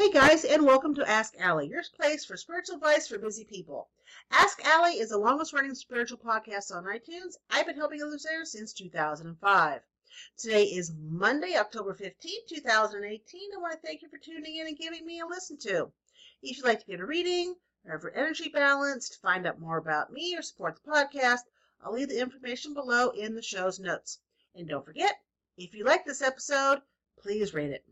Hey guys, and welcome to Ask Allie, your place for spiritual advice for busy people. Ask Allie is the longest running spiritual podcast on iTunes. I've been helping others there since 2005. Today is Monday, October 15, 2018. I want to thank you for tuning in and giving me a listen to. If you'd like to get a reading, or have your energy balanced, find out more about me, or support the podcast, I'll leave the information below in the show's notes. And don't forget, if you like this episode, please rate it.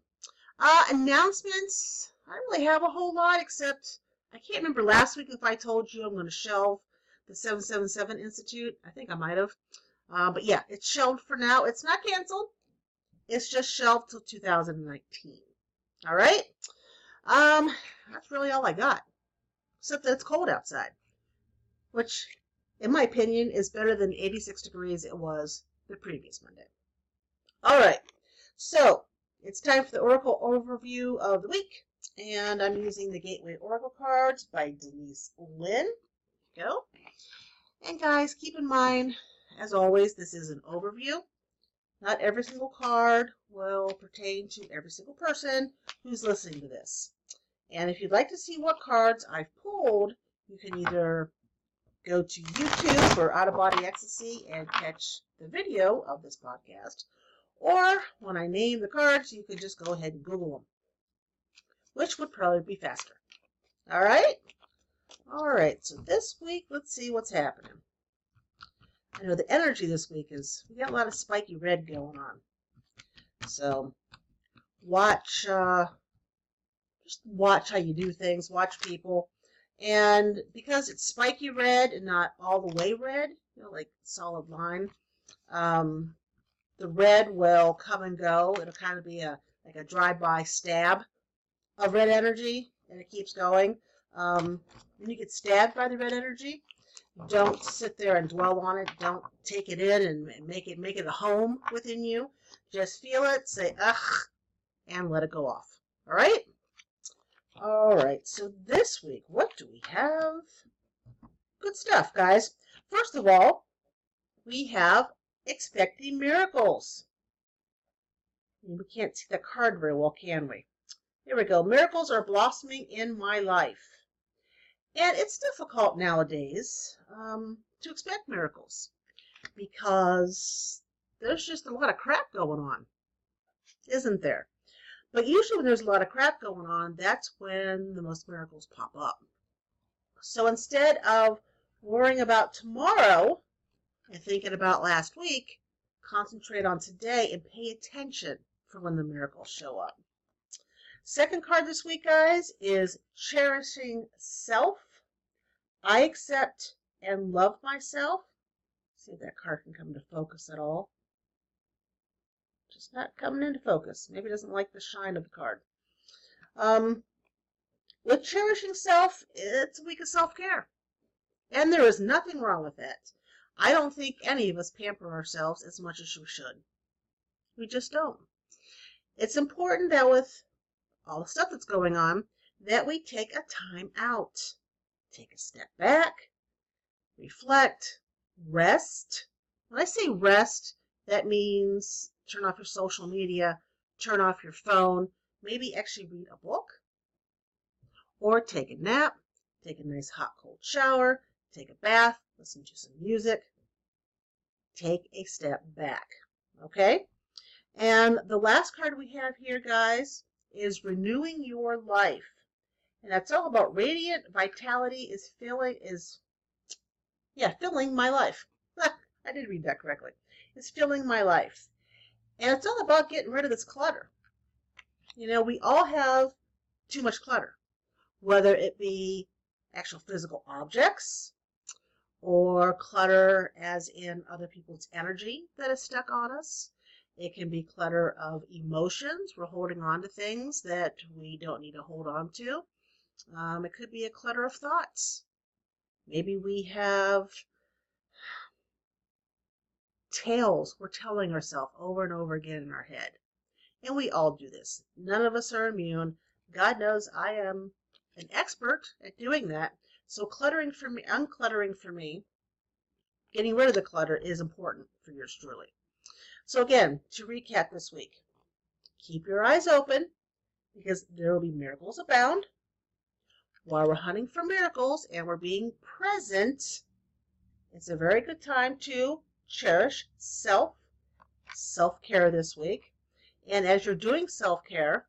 Uh, announcements. I don't really have a whole lot except I can't remember last week if I told you I'm going to shelve the 777 Institute. I think I might have. Uh, but yeah, it's shelved for now. It's not canceled. It's just shelved till 2019. All right. Um, that's really all I got. Except that it's cold outside, which, in my opinion, is better than 86 degrees it was the previous Monday. All right. So it's time for the Oracle overview of the week, and I'm using the Gateway Oracle cards by Denise Linn. Go. And guys, keep in mind, as always, this is an overview. Not every single card will pertain to every single person who's listening to this. And if you'd like to see what cards I've pulled, you can either go to YouTube for Out of Body Ecstasy and catch the video of this podcast, or when I name the cards, you could just go ahead and Google them, which would probably be faster. All right? All right, so this week, let's see what's happening. I know the energy this week is, we got a lot of spiky red going on. So, watch, uh, just watch how you do things, watch people. And because it's spiky red and not all the way red, you know, like solid line, um, the red will come and go. It'll kind of be a like a drive-by stab of red energy, and it keeps going. Um, when you get stabbed by the red energy, don't sit there and dwell on it. Don't take it in and make it make it a home within you. Just feel it, say ugh, and let it go off. All right. All right. So this week, what do we have? Good stuff, guys. First of all, we have expecting miracles. We can't see the card very well, can we? Here we go. Miracles are blossoming in my life. And it's difficult nowadays um, to expect miracles because there's just a lot of crap going on, isn't there? But usually when there's a lot of crap going on, that's when the most miracles pop up. So instead of worrying about tomorrow, and thinking about last week, concentrate on today and pay attention for when the miracles show up. Second card this week, guys, is cherishing self. I accept and love myself. See if that card can come to focus at all. Just not coming into focus. Maybe doesn't like the shine of the card. Um, with cherishing self, it's a week of self-care. And there is nothing wrong with it. I don't think any of us pamper ourselves as much as we should. We just don't. It's important that with all the stuff that's going on, that we take a time out. Take a step back, reflect, rest. When I say rest, that means turn off your social media, turn off your phone, maybe actually read a book, or take a nap, take a nice hot cold shower, take a bath, listen to some music, take a step back. Okay? And the last card we have here, guys, is renewing your life. And that's all about radiant vitality is filling is yeah, filling my life. I did read that correctly. It's filling my life. And it's all about getting rid of this clutter. You know, we all have too much clutter, whether it be actual physical objects, or clutter as in other people's energy that is stuck on us. It can be clutter of emotions. We're holding on to things that we don't need to hold on to. Um, it could be a clutter of thoughts. Maybe we have tales we're telling ourselves over and over again in our head. And we all do this. None of us are immune. God knows I am an expert at doing that. So cluttering for me, uncluttering for me, getting rid of the clutter is important for yours truly. So again, to recap this week, keep your eyes open because there will be miracles abound. While we're hunting for miracles and we're being present, it's a very good time to cherish self self care this week. And as you're doing self care,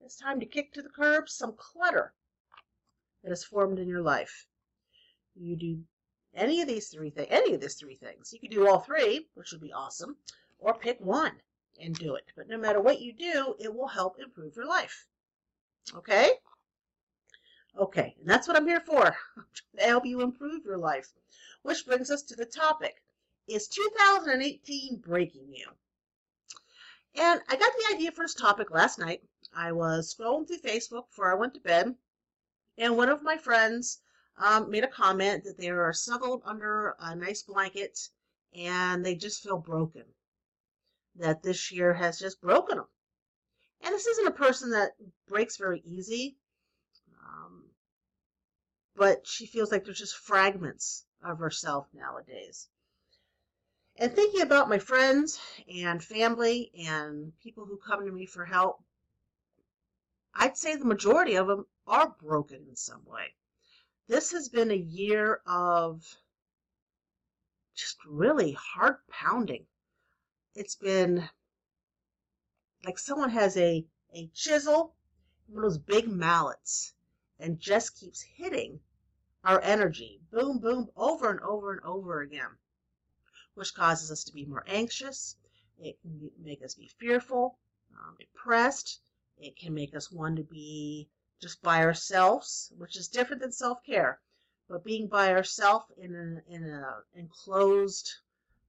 it's time to kick to the curb some clutter that has formed in your life. You do any of these three things, any of these three things. You could do all three, which would be awesome, or pick one and do it. But no matter what you do, it will help improve your life. Okay? Okay, and that's what I'm here for. to help you improve your life. Which brings us to the topic. Is 2018 breaking you? And I got the idea for this topic last night. I was scrolling through Facebook before I went to bed, and one of my friends um, made a comment that they are snuggled under a nice blanket and they just feel broken. That this year has just broken them. And this isn't a person that breaks very easy, um, but she feels like there's just fragments of herself nowadays. And thinking about my friends and family and people who come to me for help, I'd say the majority of them are broken in some way. This has been a year of just really heart pounding. It's been like someone has a, a chisel, one of those big mallets, and just keeps hitting our energy, boom, boom, over and over and over again, which causes us to be more anxious. It can make us be fearful, um, depressed, it can make us want to be just by ourselves, which is different than self-care. But being by ourselves in an in a enclosed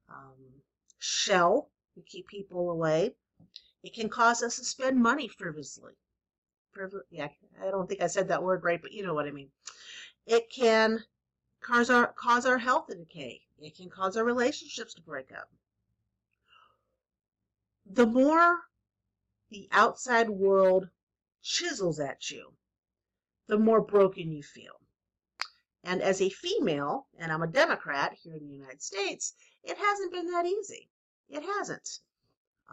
um, shell, we keep people away. It can cause us to spend money frivolously. Frivol- yeah, I don't think I said that word right, but you know what I mean. It can cause our cause our health to decay. It can cause our relationships to break up. The more the outside world chisels at you, the more broken you feel. And as a female, and I'm a Democrat here in the United States, it hasn't been that easy. It hasn't.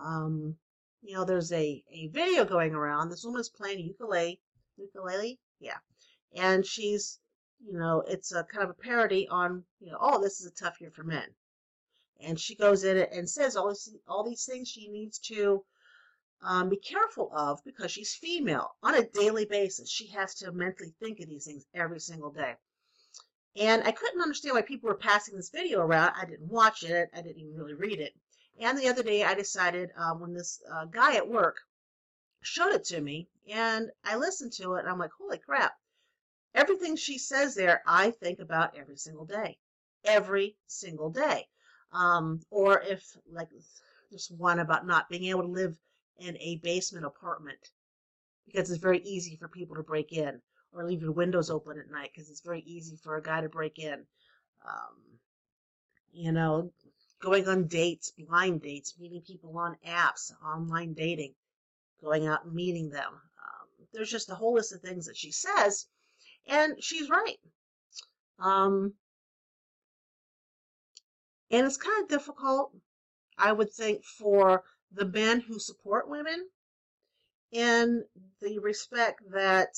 Um, you know, there's a, a video going around. This woman's playing ukulele. Ukulele? Yeah. And she's, you know, it's a kind of a parody on, you know, oh, this is a tough year for men. And she goes in it and says all, this, all these things she needs to um, be careful of because she's female on a daily basis. She has to mentally think of these things every single day. And I couldn't understand why people were passing this video around. I didn't watch it. I didn't even really read it. And the other day I decided um, when this uh, guy at work showed it to me and I listened to it and I'm like, holy crap. Everything she says there, I think about every single day. Every single day. Um, or if, like, there's one about not being able to live in a basement apartment because it's very easy for people to break in or leave your windows open at night because it's very easy for a guy to break in. Um, you know, going on dates, blind dates, meeting people on apps, online dating, going out and meeting them. Um, there's just a whole list of things that she says, and she's right. Um, and it's kind of difficult, I would think, for the men who support women in the respect that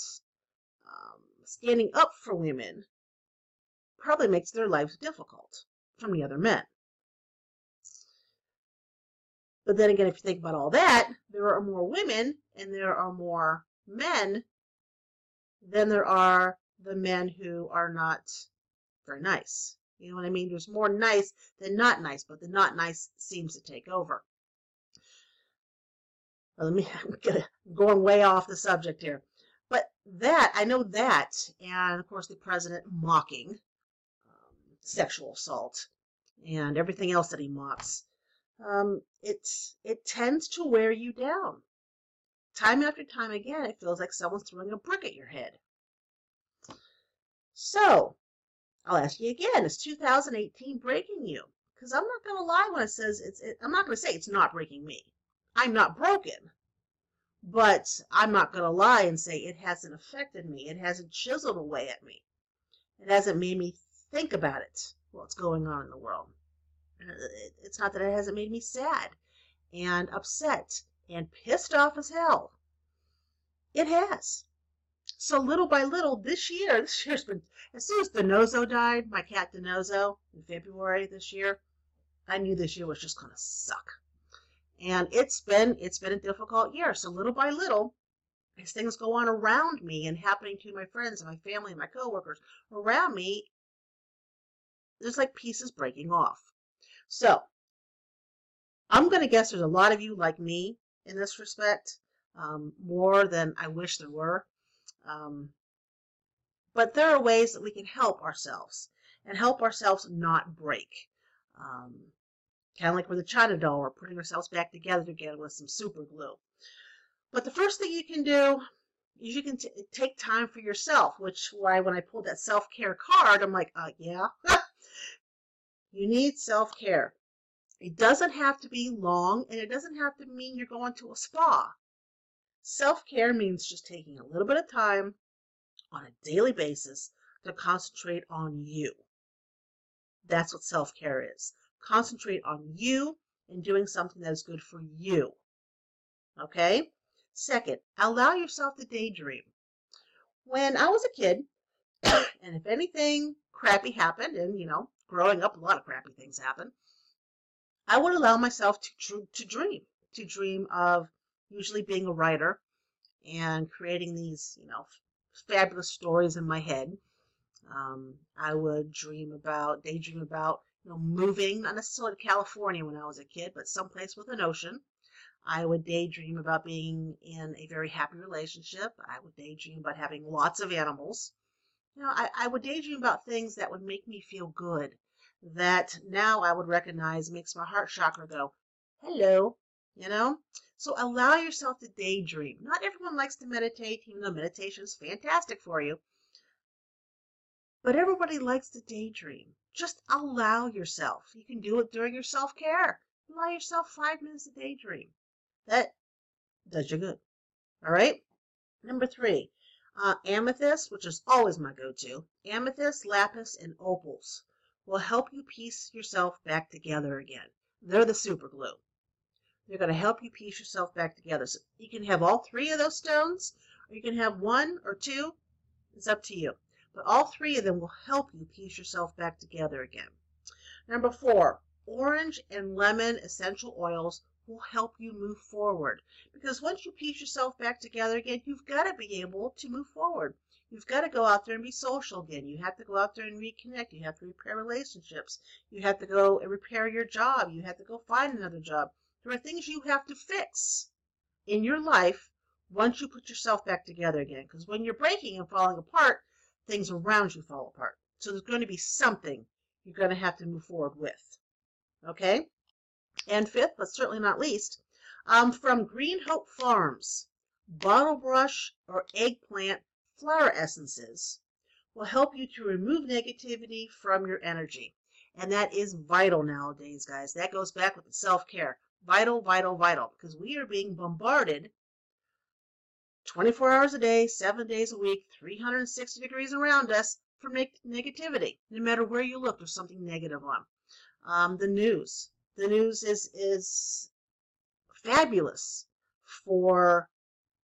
um, standing up for women probably makes their lives difficult from the other men. But then again, if you think about all that, there are more women and there are more men than there are the men who are not very nice. You know what I mean? There's more nice than not nice, but the not nice seems to take over let me I'm going way off the subject here. But that I know that, and of course the president mocking um, sexual assault and everything else that he mocks. Um, it it tends to wear you down. Time after time again, it feels like someone's throwing a brick at your head. So, I'll ask you again: Is 2018 breaking you? Because I'm not going to lie when it says it's. It, I'm not going to say it's not breaking me. I'm not broken. But I'm not going to lie and say it hasn't affected me. It hasn't chiseled away at me. It hasn't made me think about it, what's going on in the world. Uh, it's not that it hasn't made me sad and upset and pissed off as hell. It has. So little by little, this year, this year's been, as soon as Denozo died, my cat Denozo, in February this year, I knew this year was just gonna suck. And it's been, it's been a difficult year. So little by little, as things go on around me and happening to my friends and my family and my coworkers around me, there's like pieces breaking off. So I'm going to guess there's a lot of you like me in this respect, um, more than I wish there were. Um, but there are ways that we can help ourselves and help ourselves not break. Um, kind of like with a China doll, we're putting ourselves back together again with some super glue. But the first thing you can do is you can take time for yourself, which why when I pulled that self care card, I'm like, uh, yeah, you need self care. It doesn't have to be long, and it doesn't have to mean you're going to a spa. Self care means just taking a little bit of time on a daily basis to concentrate on you. That's what self care is. Concentrate on you and doing something that is good for you. Okay? Second, allow yourself to daydream. When I was a kid, and if anything crappy happened, and you know, growing up, a lot of crappy things happen, I would allow myself to, to dream, to dream of usually being a writer and creating these, you know, fabulous stories in my head. Um, I would dream about, daydream about, you know, moving, not necessarily to California when I was a kid, but someplace with an ocean. I would daydream about being in a very happy relationship. I would daydream about having lots of animals. You know, I, I would daydream about things that would make me feel good, that now I would recognize makes my heart chakra go, hello, you know? So allow yourself to daydream. Not everyone likes to meditate, even though meditation is fantastic for you. But everybody likes to daydream. Just allow yourself. You can do it during your self care. Allow yourself five minutes to daydream. That does you good. All right. Number three, uh, amethyst, which is always my go to. Amethyst, lapis, and opals will help you piece yourself back together again. They're the super glue. They're going to help you piece yourself back together. So you can have all three of those stones, or you can have one or two. It's up to you. But all three of them will help you piece yourself back together again. Number four, orange and lemon essential oils will help you move forward. Because once you piece yourself back together again, you've got to be able to move forward. You've got to go out there and be social again. You have to go out there and reconnect. You have to repair relationships. You have to go and repair your job. You have to go find another job. There are things you have to fix in your life once you put yourself back together again. Because when you're breaking and falling apart, things around you fall apart. So there's going to be something you're going to have to move forward with. Okay? And fifth, but certainly not least, um, from Green Hope Farms, bottle brush or eggplant flower essences will help you to remove negativity from your energy. And that is vital nowadays, guys. That goes back with self care. Vital, vital, vital. Because we are being bombarded 24 hours a day, seven days a week, 360 degrees around us from neg- negativity. No matter where you look, there's something negative on. Um, the news. The news is, is fabulous for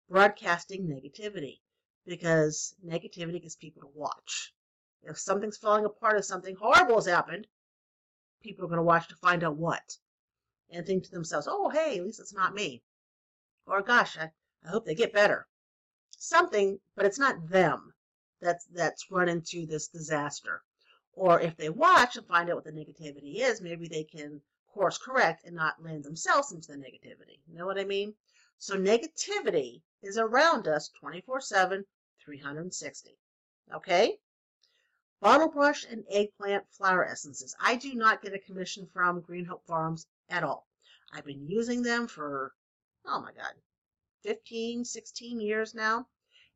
broadcasting negativity because negativity gets people to watch. If something's falling apart, if something horrible has happened, people are going to watch to find out what and think to themselves, oh, hey, at least it's not me. Or, gosh, I, I hope they get better. Something, but it's not them that's, that's run into this disaster. Or if they watch and find out what the negativity is, maybe they can course correct and not land themselves into the negativity. You know what I mean? So negativity is around us 24 7, 360. Okay? Bottle brush and eggplant flower essences. I do not get a commission from Green Hope Farms at all. I've been using them for, oh my God, 15, 16 years now,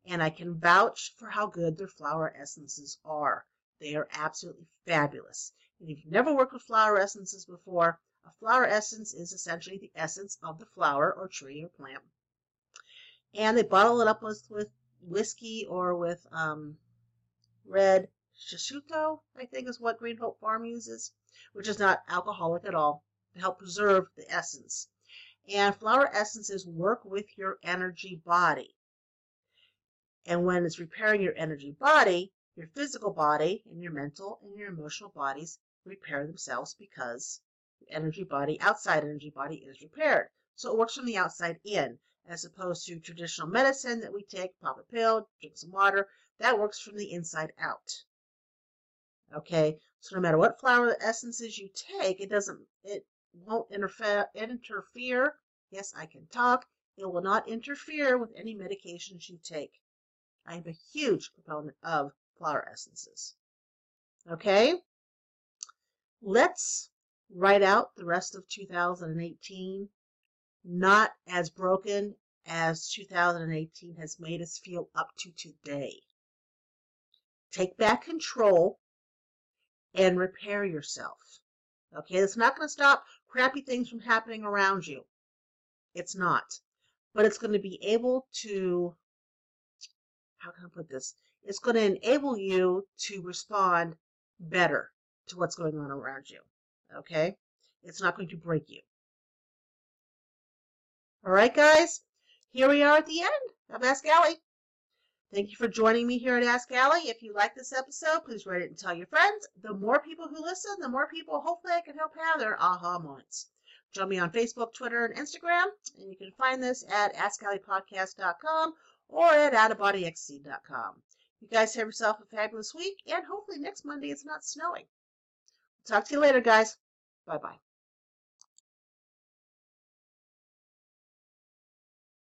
and I can vouch for how good their flower essences are. They are absolutely fabulous. And if you've never worked with flower essences before, a flower essence is essentially the essence of the flower or tree or plant. And they bottle it up with, with whiskey or with um, red Shishuto, I think is what Green Hope Farm uses, which is not alcoholic at all, to help preserve the essence. And flower essences work with your energy body. And when it's repairing your energy body, your physical body and your mental and your emotional bodies repair themselves because the energy body, outside energy body, is repaired. So it works from the outside in, as opposed to traditional medicine that we take, pop a pill, drink some water. That works from the inside out. Okay, so no matter what flower essences you take, it doesn't, it won't interfere, interfere. Yes, I can talk. It will not interfere with any medications you take. I am a huge proponent of flower essences. Okay, let's write out the rest of 2018 not as broken as 2018 has made us feel up to today. Take back control and repair yourself. Okay, it's not going to stop crappy things from happening around you. It's not. But it's going to be able to, how can I put this? It's going to enable you to respond better to what's going on around you. Okay? It's not going to break you. All right, guys, here we are at the end of Ask Allie. Thank you for joining me here at Ask Allie. If you like this episode, please rate it and tell your friends. The more people who listen, the more people hopefully I can help have their aha moments. Join me on Facebook, Twitter, and Instagram, and you can find this at AskAlliePodcast.com or at OutOfBodyXC.com. You guys have yourself a fabulous week, and hopefully next Monday it's not snowing. Talk to you later, guys. Bye bye.